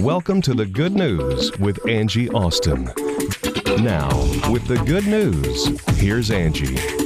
Welcome to the Good News with Angie Austin. Now, with the good news, here's Angie.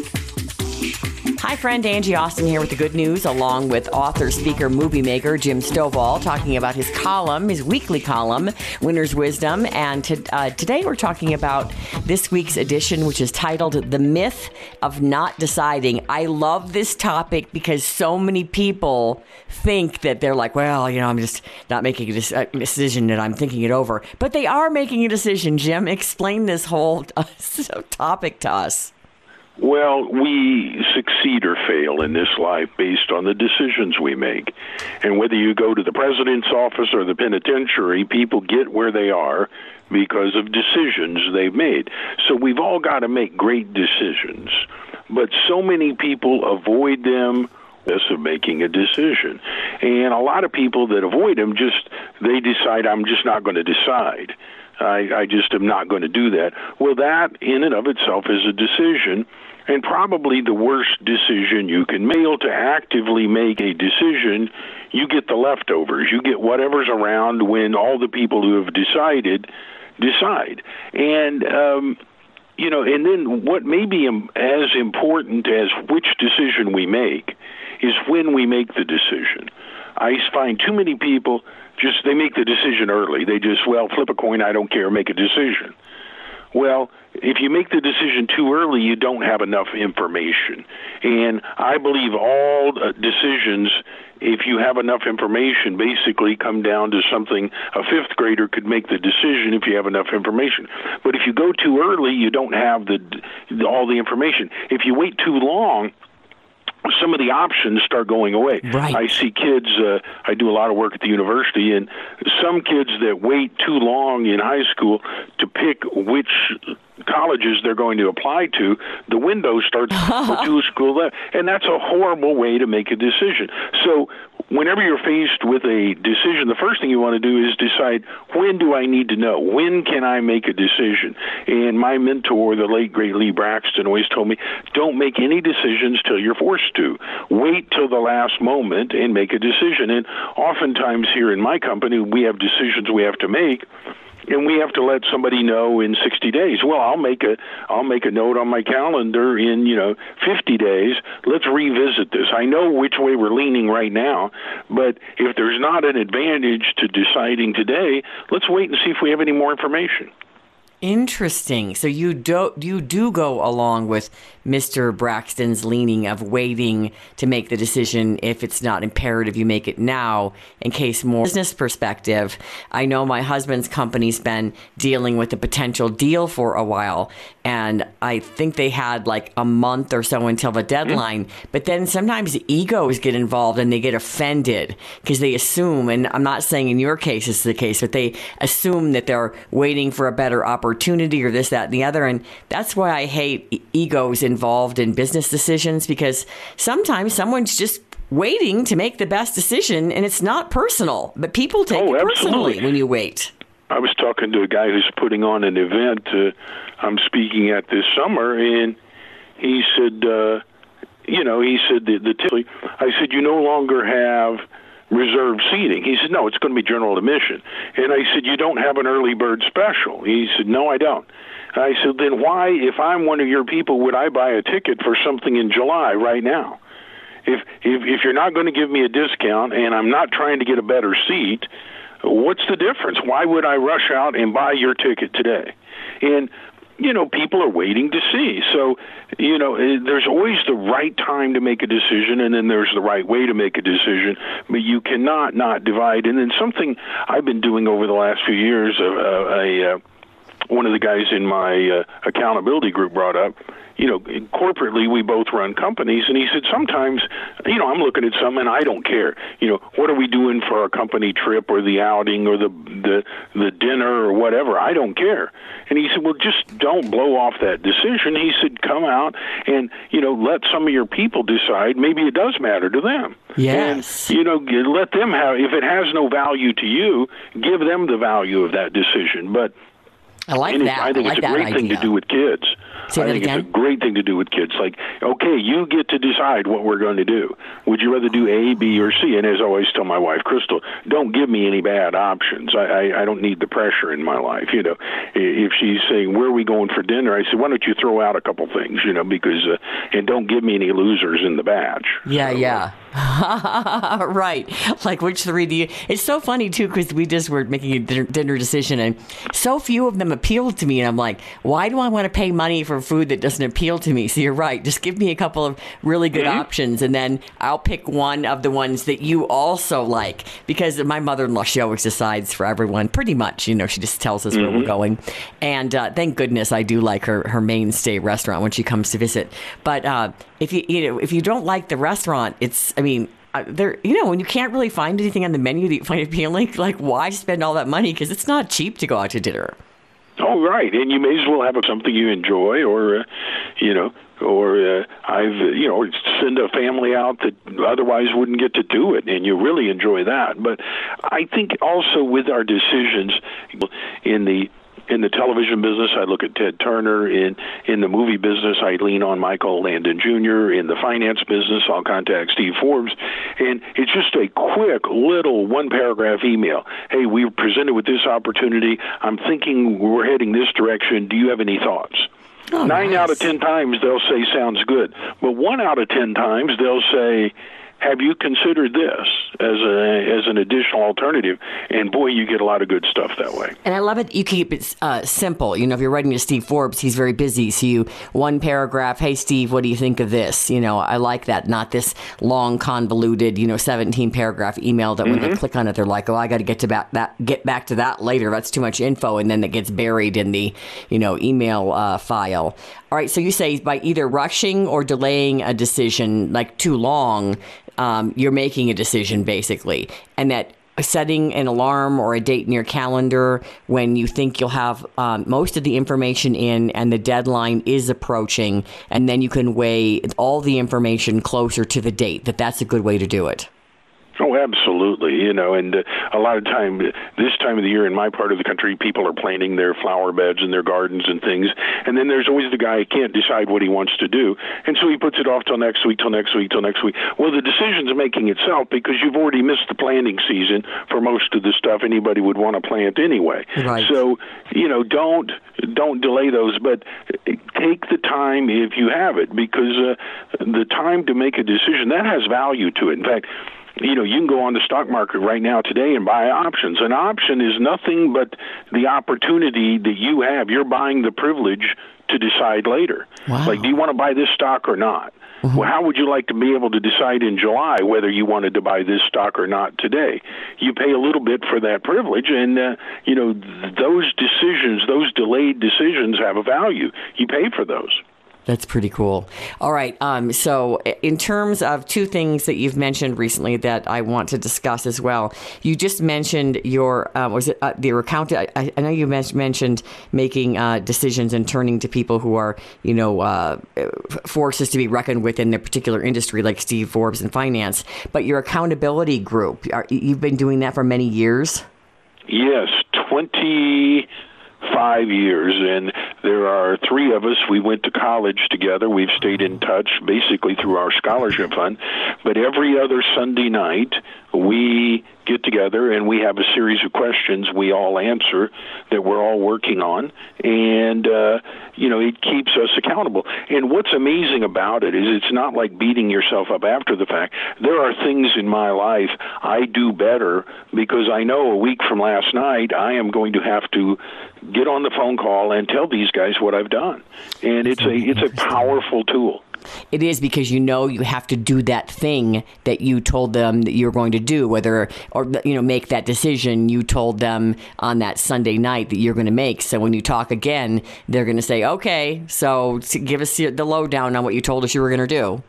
Hi, friend Angie Austin here with the good news, along with author, speaker, movie maker Jim Stovall, talking about his column, his weekly column, Winner's Wisdom. And to, uh, today we're talking about this week's edition, which is titled The Myth of Not Deciding. I love this topic because so many people think that they're like, well, you know, I'm just not making a decision and I'm thinking it over. But they are making a decision, Jim. Explain this whole topic to us. Well, we succeed or fail in this life based on the decisions we make. And whether you go to the president's office or the penitentiary, people get where they are because of decisions they've made. So we've all got to make great decisions. But so many people avoid them as of making a decision. And a lot of people that avoid them just they decide I'm just not going to decide. I, I just am not going to do that. Well, that in and of itself is a decision, and probably the worst decision you can make. To actively make a decision, you get the leftovers. You get whatever's around when all the people who have decided decide. And, um, you know, and then what may be as important as which decision we make is when we make the decision. I find too many people just they make the decision early. They just well flip a coin. I don't care. Make a decision. Well, if you make the decision too early, you don't have enough information. And I believe all uh, decisions, if you have enough information, basically come down to something a fifth grader could make the decision if you have enough information. But if you go too early, you don't have the all the information. If you wait too long, some of the options start going away. Right. I see kids. Uh, I do a lot of work at the university, and some kids that wait too long in high school to pick which colleges they're going to apply to, the window starts to a school and that's a horrible way to make a decision. So whenever you're faced with a decision, the first thing you want to do is decide when do I need to know? When can I make a decision? And my mentor, the late great Lee Braxton, always told me, don't make any decisions till you're forced to. Wait till the last moment and make a decision. And oftentimes here in my company, we have decisions we have to make and we have to let somebody know in 60 days. Well, I'll make a I'll make a note on my calendar in you know 50 days. Let's revisit this. I know which way we're leaning right now, but if there's not an advantage to deciding today, let's wait and see if we have any more information. Interesting. So you do you do go along with Mr. Braxton's leaning of waiting to make the decision if it's not imperative you make it now in case more business perspective. I know my husband's company's been dealing with a potential deal for a while and I think they had like a month or so until the deadline. Mm-hmm. But then sometimes egos get involved and they get offended because they assume and I'm not saying in your case it's the case, but they assume that they're waiting for a better opportunity opportunity or this, that, and the other. And that's why I hate egos involved in business decisions because sometimes someone's just waiting to make the best decision and it's not personal, but people take oh, it personally when you wait. I was talking to a guy who's putting on an event uh, I'm speaking at this summer, and he said, uh, you know, he said the, the I said you no longer have reserved seating. He said, no, it's going to be general admission. And I said, you don't have an early bird special. He said, no, I don't. I said, then why, if I'm one of your people, would I buy a ticket for something in July right now? If if if you're not going to give me a discount and I'm not trying to get a better seat, what's the difference? Why would I rush out and buy your ticket today? And you know, people are waiting to see. So, you know, eh, there's always the right time to make a decision, and then there's the right way to make a decision. But you cannot not divide. And then something I've been doing over the last few years, uh, uh a, uh, one of the guys in my uh, accountability group brought up you know, corporately we both run companies, and he said sometimes, you know, I'm looking at something and I don't care. You know, what are we doing for our company trip or the outing or the the the dinner or whatever? I don't care. And he said, well, just don't blow off that decision. He said, come out and you know let some of your people decide. Maybe it does matter to them. Yes. And, you know, let them have. If it has no value to you, give them the value of that decision. But I like and that. I think I like it's a great thing to do with kids. Say I think again? it's a great thing to do with kids. Like, okay, you get to decide what we're going to do. Would you rather do A, B, or C? And as I always tell my wife, Crystal, don't give me any bad options. I, I, I don't need the pressure in my life. You know, if she's saying where are we going for dinner, I say, why don't you throw out a couple things? You know, because uh, and don't give me any losers in the batch. Yeah, yeah. right. Like which three do you? It's so funny too because we just were making a dinner, dinner decision and so few of them appealed to me, and I'm like, why do I want to pay money for food that doesn't appeal to me? So you're right. Just give me a couple of really good Mm-hmm. options, and then I'll pick one of the ones that you also like. Because my mother-in-law, she always decides for everyone, pretty much. You know, she just tells us where Mm-hmm. we're going, and uh, thank goodness I do like her her mainstay restaurant when she comes to visit. But uh, if you you know if you don't like the restaurant, it's I mean. Uh, there, you know, when you can't really find anything on the menu that you find appealing, like why spend all that money? Because it's not cheap to go out to dinner. Oh, right, and you may as well have something you enjoy, or uh, you know, or uh, I've you know send a family out that otherwise wouldn't get to do it, and you really enjoy that. But I think also with our decisions in the in the television business, I look at Ted Turner. In in the movie business, I lean on Michael Landon Jr. In the finance business, I'll contact Steve Forbes, and it's just a quick little one paragraph email. Hey, we were presented with this opportunity. I'm thinking we're heading this direction. Do you have any thoughts? Oh, Nine nice. out of ten times they'll say sounds good, but one out of ten times they'll say, "Have you considered this as a as an additional alternative?" And boy, you get a lot of good stuff that way. And I love it. You keep it uh, simple. You know, if you're writing to Steve Forbes, he's very busy. So you one paragraph. Hey, Steve, what do you think of this? You know, I like that. Not this long, convoluted, you know, 17 paragraph email that when they click on it, they're like, oh, I got to get to back that get back to that later. That's too much info, and then it gets buried in the you know email uh, file. All right. So you say by either rushing or delaying a decision like too long, um, you're making a decision basically, and that setting an alarm or a date in your calendar when you think you'll have um, most of the information in and the deadline is approaching and then you can weigh all the information closer to the date that that's a good way to do it Oh, absolutely. You know, and uh, a lot of time, this time of the year in my part of the country, people are planting their flower beds and their gardens and things. And then there's always the guy who can't decide what he wants to do. And so he puts it off till next week, till next week, till next week. Well, the decision's making itself because you've already missed the planting season for most of the stuff anybody would want to plant anyway. Right. So, you know, don't don't delay those, but take the time if you have it because uh, the time to make a decision that has value to it. In fact, you know, you can go on the stock market right now today and buy options. An option is nothing but the opportunity that you have. You're buying the privilege to decide later. Wow. Like, do you want to buy this stock or not? Well, how would you like to be able to decide in July whether you wanted to buy this stock or not today? You pay a little bit for that privilege, and uh, you know th- those decisions, those delayed decisions, have a value. You pay for those. That's pretty cool. All right. Um, so, in terms of two things that you've mentioned recently that I want to discuss as well, you just mentioned your uh, was it uh, your accountant? I, I know you mentioned making uh, decisions and turning to people who are you know uh, forces to be reckoned with in their particular industry, like Steve Forbes in finance. But your accountability group, are, you've been doing that for many years. Yes, 25 years, and there are three of us. We went to college together. We've stayed in touch basically through our scholarship fund. But every other Sunday night, we get together and we have a series of questions we all answer that we're all working on. And uh you know it keeps us accountable. And what's amazing about it is it's not like beating yourself up after the fact. There are things in my life I do better because I know a week from last night I am going to have to get on the phone call and tell these guys what I've done. And it's a it's a powerful tool It is because you know you have to do that thing that you told them that you're going to do, whether or you know make that decision you told them on that Sunday night that you're going to make. So when you talk again, they're going to say, "Okay, so give us the lowdown on what you told us you were going to do."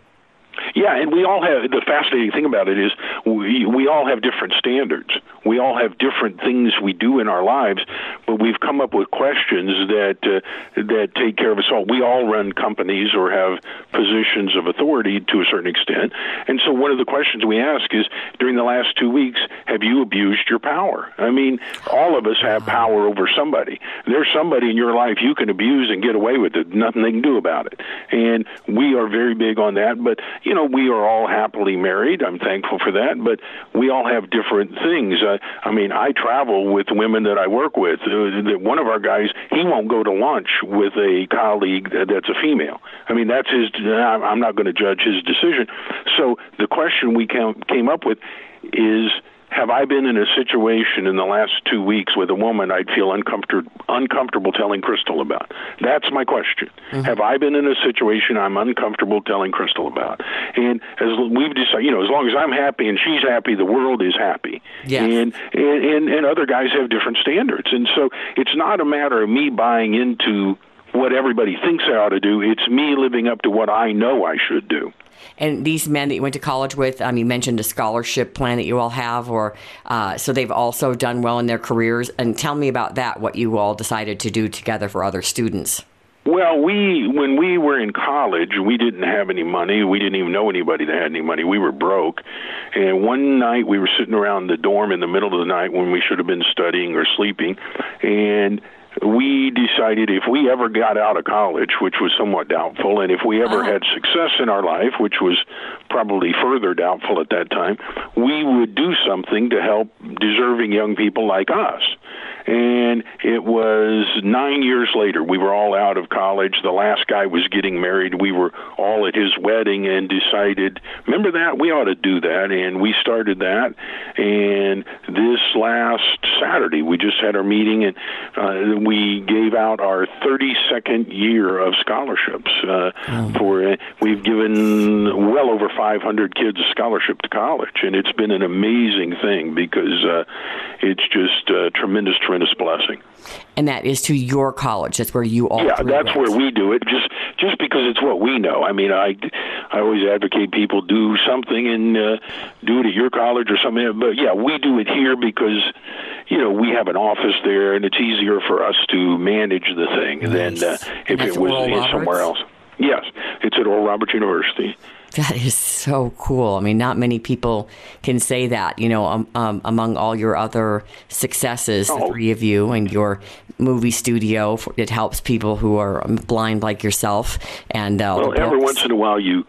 Yeah, and we all have the fascinating thing about it is we we all have different standards. We all have different things we do in our lives, but we've come up with questions that uh, that take care of us all. We all run companies or have positions of authority to a certain extent, and so one of the questions we ask is during the last two weeks, have you abused your power? I mean, all of us have power over somebody. There's somebody in your life you can abuse and get away with it. Nothing they can do about it, and we are very big on that. But you know, we are all happily married. I'm thankful for that, but we all have different things. Uh, I mean, I travel with women that I work with. Uh, one of our guys, he won't go to lunch with a colleague that's a female. I mean, that's his. I'm not going to judge his decision. So the question we came up with is have I been in a situation in the last two weeks with a woman I'd feel uncomfortable uncomfortable telling Crystal about? That's my question. Mm-hmm. Have I been in a situation I'm uncomfortable telling Crystal about? And as we've decided, you know, as long as I'm happy and she's happy, the world is happy. Yes. And, and and and other guys have different standards, and so it's not a matter of me buying into what everybody thinks I ought to do. It's me living up to what I know I should do. And these men that you went to college with, um, you mentioned a scholarship plan that you all have, or uh, so they've also done well in their careers. And tell me about that, what you all decided to do together for other students. Well, we when we were in college, we didn't have any money. We didn't even know anybody that had any money. We were broke. And one night we were sitting around the dorm in the middle of the night when we should have been studying or sleeping, and we decided if we ever got out of college, which was somewhat doubtful, and if we ever uh-huh. had success in our life, which was probably further doubtful at that time, we would do something to help deserving young people like us. And it was nine years later. We were all out of college. The last guy was getting married. We were all at his wedding and decided, remember that? We ought to do that. And we started that. And this last Saturday, we just had our meeting and uh, we gave out our 32nd year of scholarships. Uh, oh. For uh, we've given well over 500 kids a scholarship to college, and it's been an amazing thing because uh, it's just a tremendous, tremendous blessing. And that is to your college. That's where you all. Yeah, that's where we do it. Just just because it's what we know. I mean, I I always advocate people do something and uh, do it at your college or something. But yeah, we do it here because you know we have an office there, and it's easier for us to manage the thing nice. than uh, if it was somewhere else. Yes, it's at Oral Roberts University. That is so cool. I mean, not many people can say that, you know, um, um, among all your other successes, oh. the three of you and your movie studio. It helps people who are blind like yourself. And uh, well, every once in a while, you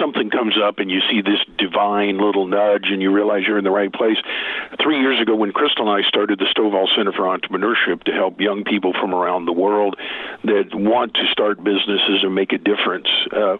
something comes up and you see this divine little nudge and you realize you're in the right place. Three years ago, when Crystal and I started the Stovall Center for Entrepreneurship to help young people from around the world that want to start businesses and make a difference, uh,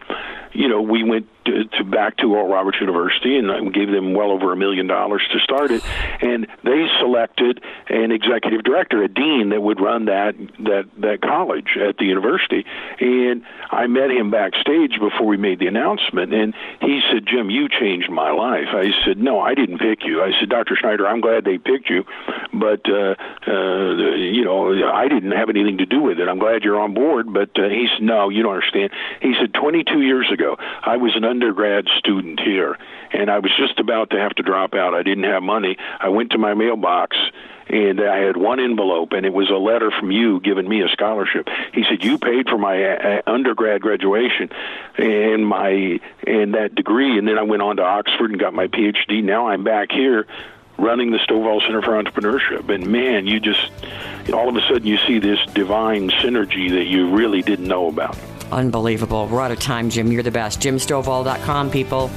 you know, we went to, to back to Oral Roberts University and gave them well over a million dollars to start it, and they selected an executive director, a dean that would run that that that college at the university. And I met him backstage before we made the announcement, and he said, "Jim, you changed my life." I said, "No, I didn't pick you." I said, "Dr. Schneider, I'm glad they picked you, but uh, uh, you know, I didn't have anything to do with it. I'm glad you're on board." But uh, he said, "No, you don't understand." He said, "22 years ago, I was an undergrad student here, and I was just about to have to drop out. I didn't have money. I went to my mailbox and I had one envelope, and it was a letter from you giving me a scholarship. He said you paid for my uh, undergrad graduation and my and that degree, and then I went on to Oxford and got my PhD. Now I'm back here running the Stovall Center for Entrepreneurship, and man, you just all of a sudden you see this divine synergy that you really didn't know about. Unbelievable. We're out of time, Jim. You're the best. JimStovall.com, people.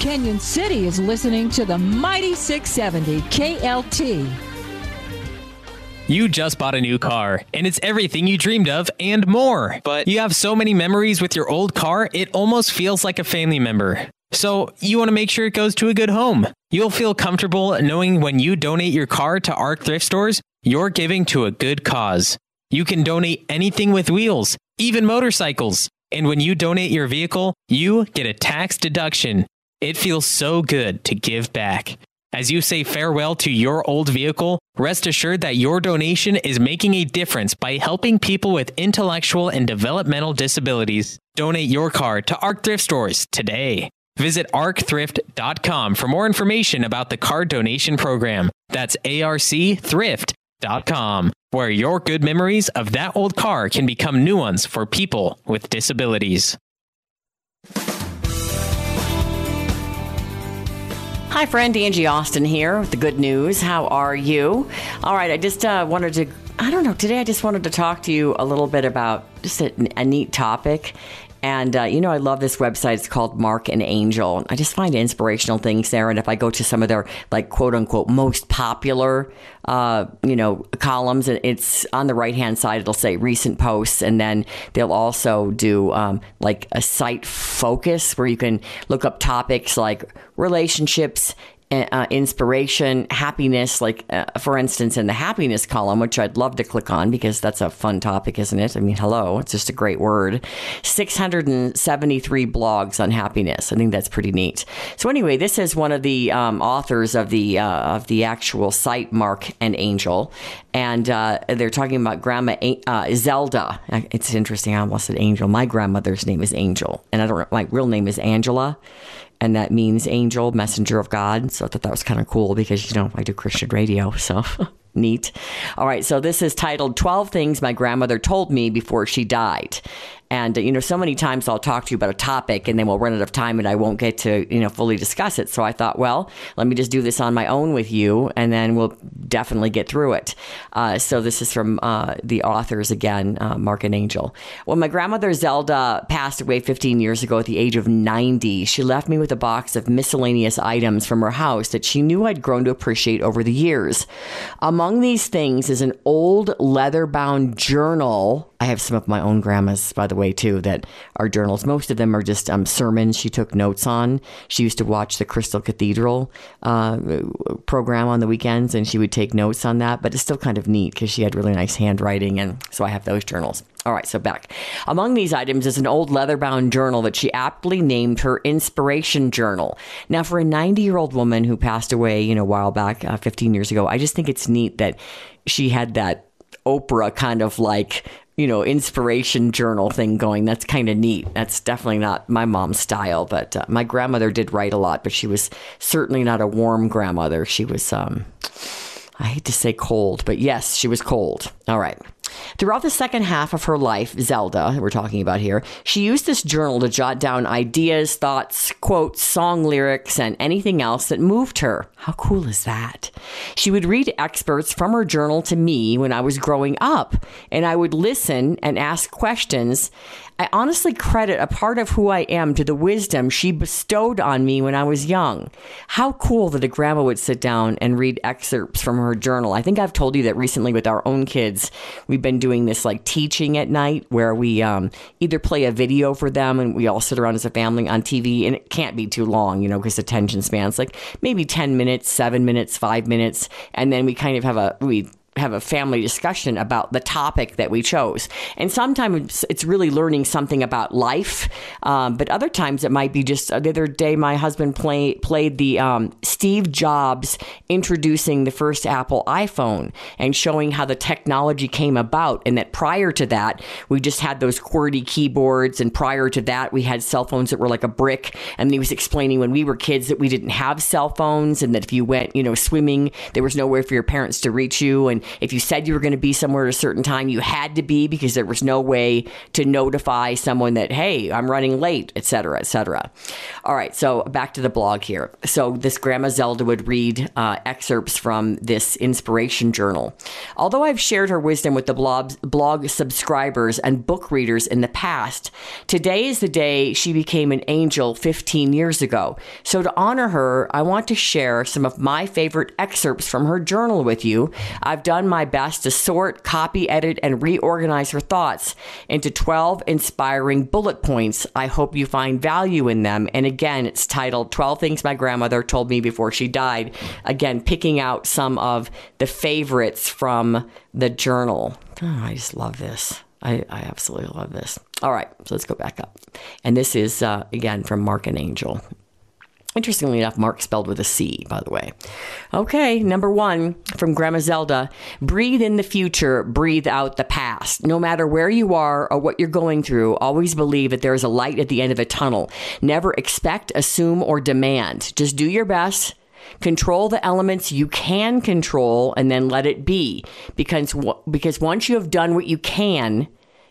Cañon City is listening to the mighty 670 KLTT. You just bought a new car, and it's everything you dreamed of and more. But you have so many memories with your old car, it almost feels like a family member. So you want to make sure it goes to a good home. You'll feel comfortable knowing when you donate your car to ARC thrift stores, you're giving to a good cause. You can donate anything with wheels, even motorcycles. And when you donate your vehicle, you get a tax deduction. It feels so good to give back. As you say farewell to your old vehicle, rest assured that your donation is making a difference by helping people with intellectual and developmental disabilities. Donate your car to ARC Thrift Stores today. Visit arcthrift.com for more information about the car donation program. That's arcthrift.com, where your good memories of that old car can become new ones for people with disabilities. Hi, friend Angie Austin here with the good news. How are you? All right, I just uh, wanted to, I don't know, today I just wanted to talk to you a little bit about just a, a neat topic. And, uh, you know, I love this website. It's called Marc and Angel. I just find inspirational things there. And if I go to some of their, like, quote unquote, most popular, uh, you know, columns, and it's on the right hand side, it'll say recent posts. And then they'll also do, um, like, a site focus where you can look up topics like relationships uh, inspiration, happiness, like uh, for instance, in the happiness column, which I'd love to click on because that's a fun topic, isn't it? I mean, hello, it's just a great word. 673 blogs on happiness. I think that's pretty neat. So anyway, this is one of the um, authors of the uh, of the actual site, Marc and Angel, and uh, they're talking about Grandma uh, Zelda. It's interesting. I almost said Angel. My grandmother's name is Angel, and I don't. My real name is Angela and that means angel, messenger of God. So I thought that was kind of cool because, you know, I do Christian radio. So neat. All right. So this is titled 12 Things My Grandmother Told Me Before She Died. And, you know, so many times I'll talk to you about a topic and then we'll run out of time and I won't get to, you know, fully discuss it. So I thought, well, let me just do this on my own with you and then we'll definitely get through it. Uh, so this is from uh, the authors again, uh, Marc and Angel. When my grandmother Zelda passed away 15 years ago at the age of 90, she left me with a box of miscellaneous items from her house that she knew I'd grown to appreciate over the years. Among these things is an old leather bound journal. I have some of my own grandma's, by the way, too, that are journals. Most of them are just um, sermons she took notes on. She used to watch the Crystal Cathedral uh, program on the weekends and she would take notes on that, but it's still kind of neat because she had really nice handwriting. And so I have those journals. All right, so back. Among these items is an old leather bound journal that she aptly named her inspiration journal. Now, for a 90 year old woman who passed away, you know, a while back, uh, 15 years ago, I just think it's neat that she had that Oprah kind of like you know, inspiration journal thing going. That's kind of neat. That's definitely not my mom's style, but uh, my grandmother did write a lot, but she was certainly not a warm grandmother. She was, um, I hate to say cold, but yes, she was cold. All right. Throughout the second half of her life, Zelda, we're talking about here, she used this journal to jot down ideas, thoughts, quotes, song lyrics, and anything else that moved her. How cool is that? She would read excerpts from her journal to me when I was growing up, and I would listen and ask questions I honestly credit a part of who I am to the wisdom she bestowed on me when I was young. How cool that a grandma would sit down and read excerpts from her journal. I think I've told you that recently with our own kids. We've been doing this like teaching at night where we um, either play a video for them and we all sit around as a family on TV, and it can't be too long, you know, because attention spans like maybe 10 minutes, seven minutes, five minutes. And then we kind of have a, we have a family discussion about the topic that we chose. And sometimes it's really learning something about life, um, but other times it might be just uh, the other day my husband play, played the um, Steve Jobs introducing the first Apple iPhone and showing how the technology came about. And that prior to that, we just had those QWERTY keyboards. And prior to that, we had cell phones that were like a brick. And he was explaining when we were kids that we didn't have cell phones and that if you went, you know, swimming, there was nowhere for your parents to reach you. And if you said you were going to be somewhere at a certain time, you had to be because there was no way to notify someone that, hey, I'm running late, etc., etc. All right, so back to the blog here. So this Grandma Zelda would read uh, excerpts from this inspiration journal. Although I've shared her wisdom with the blog, blog subscribers and book readers in the past, today is the day she became an angel 15 years ago. So to honor her, I want to share some of my favorite excerpts from her journal with you. I've done my best to sort, copy, edit, and reorganize her thoughts into 12 inspiring bullet points. I hope you find value in them. And again, it's titled 12 Things My Grandmother Told Me Before She Died. Again, picking out some of the favorites from the journal. Oh, I just love this. I, I absolutely love this. All right, so let's go back up. And this is, uh, again, from Marc and Angel. Interestingly enough, Marc spelled with a C, by the way. Okay, number one from Grandma Zelda breathe in the future, breathe out the past. No matter where you are or what you're going through, always believe that there is a light at the end of a tunnel. Never expect, assume, or demand. Just do your best. Control the elements you can control and then let it be. Because, because once you have done what you can,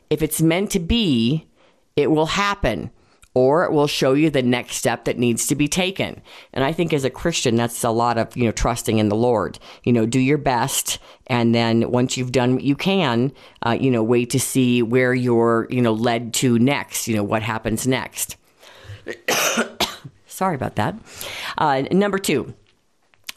if it's meant to be, it will happen or it will show you the next step that needs to be taken. And I think as a Christian, that's a lot of, you know, trusting in the Lord. You know, do your best. And then once you've done what you can, uh, you know, wait to see where you're, you know, led to next, you know, what happens next. Sorry about that. Uh, number two,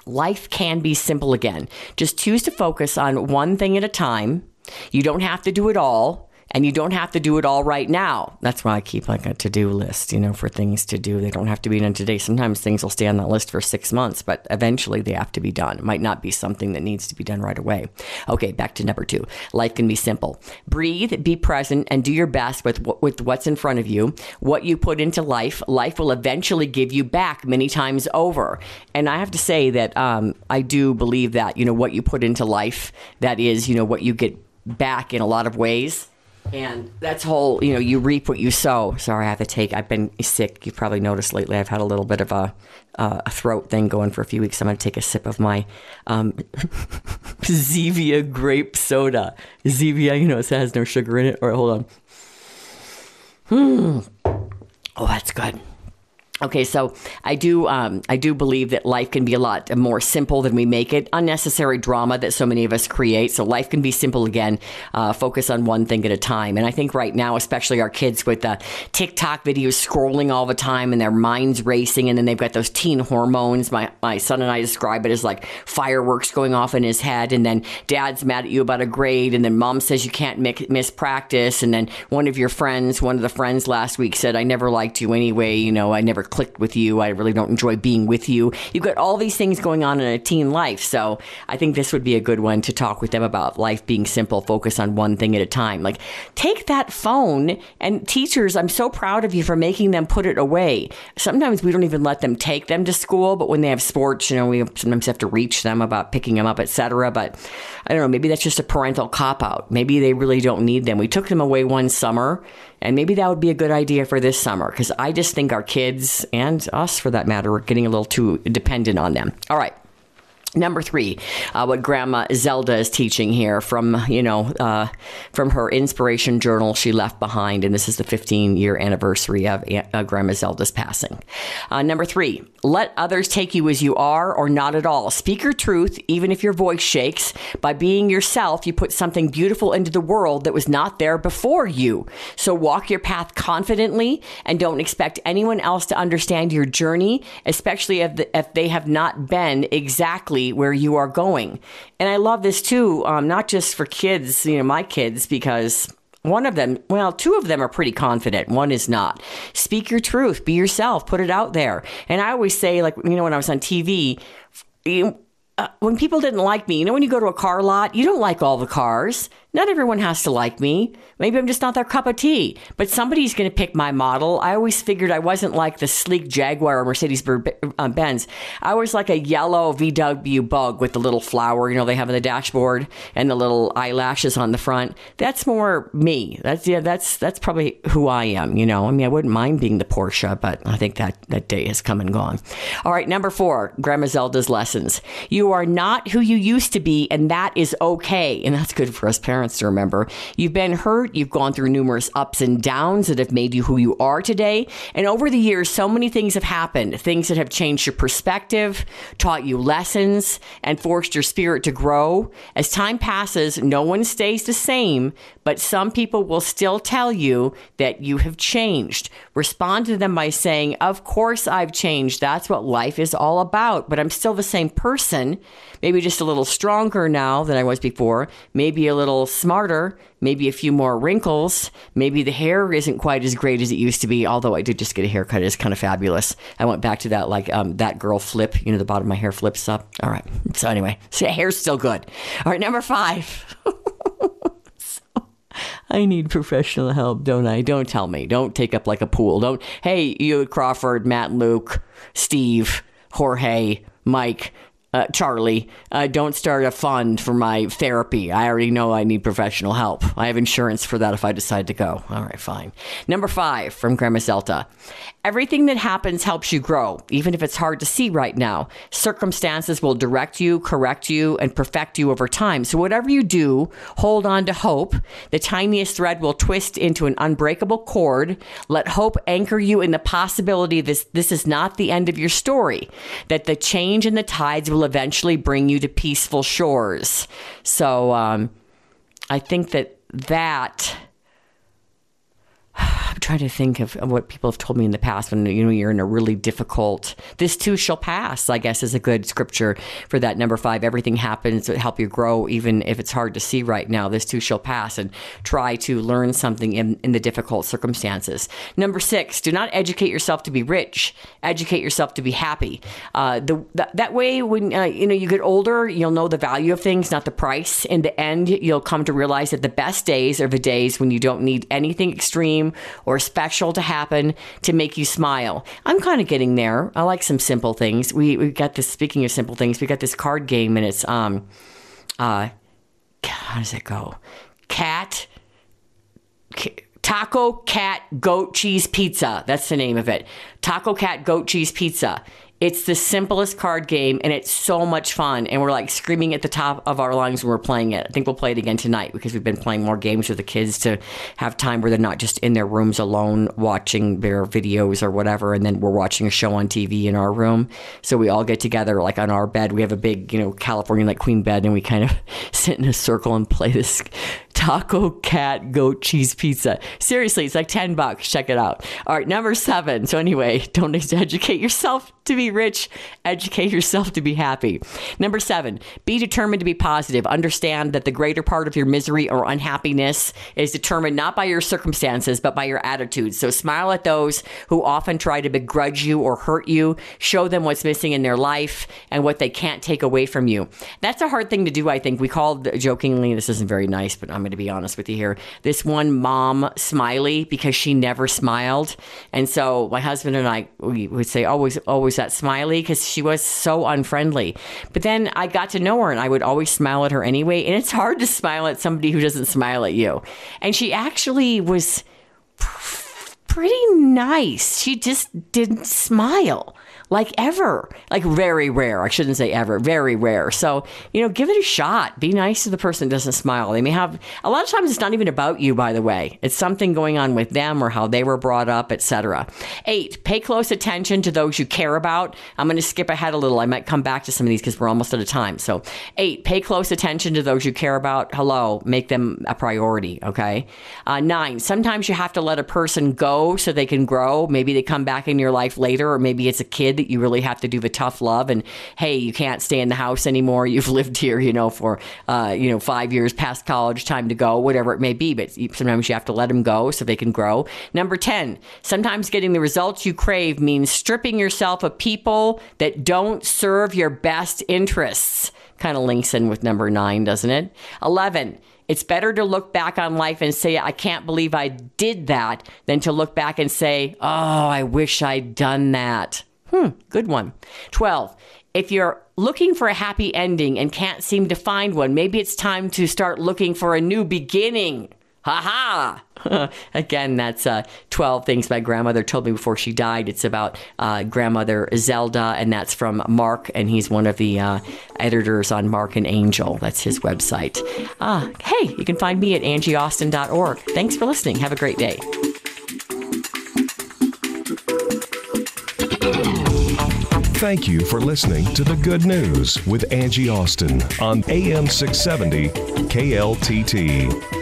life can be simple again. Just choose to focus on one thing at a time. You don't have to do it all and you don't have to do it all right now. That's why I keep like a to do list, you know, for things to do. They don't have to be done today. Sometimes things will stay on that list for six months, but eventually they have to be done. It might not be something that needs to be done right away. Okay, back to number two. Life can be simple. Breathe, be present, and do your best with with what's in front of you. What you put into life, life will eventually give you back many times over. And I have to say that um, I do believe that you know what you put into life, that is you know what you get back in a lot of ways and that's whole, you know, you reap what you sow. Sorry, I have to take. I've been sick. You've probably noticed lately. I've had a little bit of a, uh, a throat thing going for a few weeks. I'm going to take a sip of my um, Zevia grape soda. Zevia, you know, it has no sugar in it. Or hold on. Hmm. Oh, that's good. Okay, so I do um, I do believe that life can be a lot more simple than we make it. Unnecessary drama that so many of us create. So life can be simple again. Uh, focus on one thing at a time. And I think right now, especially our kids with the TikTok videos scrolling all the time and their minds racing, and then they've got those teen hormones. My my son and I describe it as like fireworks going off in his head, and then dad's mad at you about a grade, and then mom says you can't miss practice, and then one of your friends, one of the friends last week said, "I never liked you anyway. You know, I never." Clicked with you. I really don't enjoy being with you. You've got all these things going on in a teen life. So I think this would be a good one to talk with them about life being simple, focus on one thing at a time. Like take that phone and teachers, I'm so proud of you for making them put it away. Sometimes we don't even let them take them to school, but when they have sports, you know, we sometimes have to reach them about picking them up, etc. But I don't know, maybe that's just a parental cop out. Maybe they really don't need them. We took them away one summer and maybe that would be a good idea for this summer because I just think our kids and us, for that matter, are getting a little too dependent on them. All right. Number three, uh, what Grandma Zelda is teaching here from you know uh, from her inspiration journal she left behind, and this is the 15 year anniversary of uh, Grandma Zelda's passing. Uh, number three, let others take you as you are or not at all. Speak your truth, even if your voice shakes. By being yourself, you put something beautiful into the world that was not there before you. So walk your path confidently and don't expect anyone else to understand your journey, especially if, the, if they have not been exactly where you are going. And I love this too, um, not just for kids, you know, my kids, because one of them, well, two of them are pretty confident. One is not. Speak your truth. Be yourself. Put it out there. And I always say, like, you know, when I was on TV, you, uh, when people didn't like me, you know, when you go to a car lot, you don't like all the cars. Not everyone has to like me. Maybe I'm just not their cup of tea, but somebody's going to pick my model. I always figured I wasn't like the sleek Jaguar or Mercedes uh, Benz. I was like a yellow VW bug with the little flower, you know, they have on the dashboard and the little eyelashes on the front. That's more me. That's yeah, that's that's probably who I am, you know. I mean, I wouldn't mind being the Porsche, but I think that that day has come and gone. All right, number 4, Grandma Zelda's lessons. You are not who you used to be and that is okay. And that's good for us parents parents to remember. You've been hurt, you've gone through numerous ups and downs that have made you who you are today. And over the years, so many things have happened things that have changed your perspective, taught you lessons, and forced your spirit to grow. As time passes, no one stays the same, but some people will still tell you that you have changed. Respond to them by saying, Of course, I've changed. That's what life is all about, but I'm still the same person maybe just a little stronger now than I was before, maybe a little smarter, maybe a few more wrinkles, maybe the hair isn't quite as great as it used to be, although I did just get a haircut. It's kind of fabulous. I went back to that, like um, that girl flip, you know, the bottom of my hair flips up. All right. So, anyway, so hair's still good. All right, number five. I need professional help, don't I? Don't tell me. Don't take up like a pool. Don't, hey, you, Crawford, Matt, Luke, Steve, Jorge, Mike, uh, Charlie, uh, don't start a fund for my therapy. I already know I need professional help. I have insurance for that if I decide to go. All right, fine. Number five from Grandma Zelda. Everything that happens helps you grow, even if it's hard to see right now. Circumstances will direct you, correct you, and perfect you over time. So, whatever you do, hold on to hope. The tiniest thread will twist into an unbreakable cord. Let hope anchor you in the possibility this, this is not the end of your story, that the change in the tides will eventually bring you to peaceful shores. So, um, I think that that trying to think of, of, what people have told me in the past when you know you're in a really difficult. This too shall pass. I guess is a good scripture for that. Number five, everything happens to help you grow, even if it's hard to see right now. This too shall pass, and try to learn something in, in the difficult circumstances. Number six, do not educate yourself to be rich. Educate yourself to be happy. Uh, the that, that way, when uh, you know you get older, you'll know the value of things, not the price. In the end, you'll come to realize that the best days are the days when you don't need anything extreme or special to happen to make you smile. I'm kind of getting there. I like some simple things. We we got this. Speaking of simple things, we got this card game, and it's um, uh, how does it go? Cat. Taco Cat Goat Cheese Pizza. That's the name of it. Taco Cat Goat Cheese Pizza. It's the simplest card game and it's so much fun. And we're like screaming at the top of our lungs when we're playing it. I think we'll play it again tonight because we've been playing more games with the kids to have time where they're not just in their rooms alone watching their videos or whatever. And then we're watching a show on TV in our room. So we all get together like on our bed. We have a big, you know, California like queen bed and we kind of sit in a circle and play this taco cat goat cheese pizza. Seriously, it's like 10 bucks. Check it out. All right, number seven. So, anyway, don't educate yourself to be rich, educate yourself to be happy. Number seven, be determined to be positive. Understand that the greater part of your misery or unhappiness is determined not by your circumstances, but by your attitudes. So, smile at those who often try to begrudge you or hurt you. Show them what's missing in their life and what they can't take away from you. That's a hard thing to do, I think. We called jokingly, this isn't very nice, but I'm going to be honest with you here. This one mom smiley because she never smiled. And so my husband and I, we would say, always, always that smiley because she was so unfriendly. But then I got to know her and I would always smile at her anyway. And it's hard to smile at somebody who doesn't smile at you. And she actually was pretty nice. She just didn't smile like ever, like very rare. I shouldn't say ever, very rare. So, you know, give it a shot. Be nice to the person that doesn't smile. They may have, a lot of times it's not even about you, by the way. It's something going on with them or how they were brought up, etc. Eight, pay close attention to those you care about. I'm going to skip ahead a little. I might come back to some of these because we're almost out of time. So, eight, pay close attention to those you care about. Hello, make them a priority, okay? Uh, nine, sometimes you have to let a person go so they can grow. Maybe they come back in your life later, or maybe it's a kid you really have to do the tough love and hey you can't stay in the house anymore. You've lived here you know for uh, you know five years past college time to go whatever it may be. But sometimes you have to let them go so they can grow. Number 10 sometimes getting the results you crave means stripping yourself of people that don't serve your best interests. Kind of links in with number 9 doesn't it? 11 it's better to look back on life and say, I can't believe I did that, than to look back and say, Oh, I wish I'd done that. Hmm, good one. 12. If you're looking for a happy ending and can't seem to find one, maybe it's time to start looking for a new beginning. Ha ha! Again, that's uh, 12 things my grandmother told me before she died. It's about uh, grandmother Zelda, and that's from Marc, and he's one of the uh, editors on Marc and Angel. That's his website. Ah, hey, you can find me at angieaustin.org. Thanks for listening. Have a great day. Thank you for listening to The Good News with Angie Austin on AM 670 KLTT.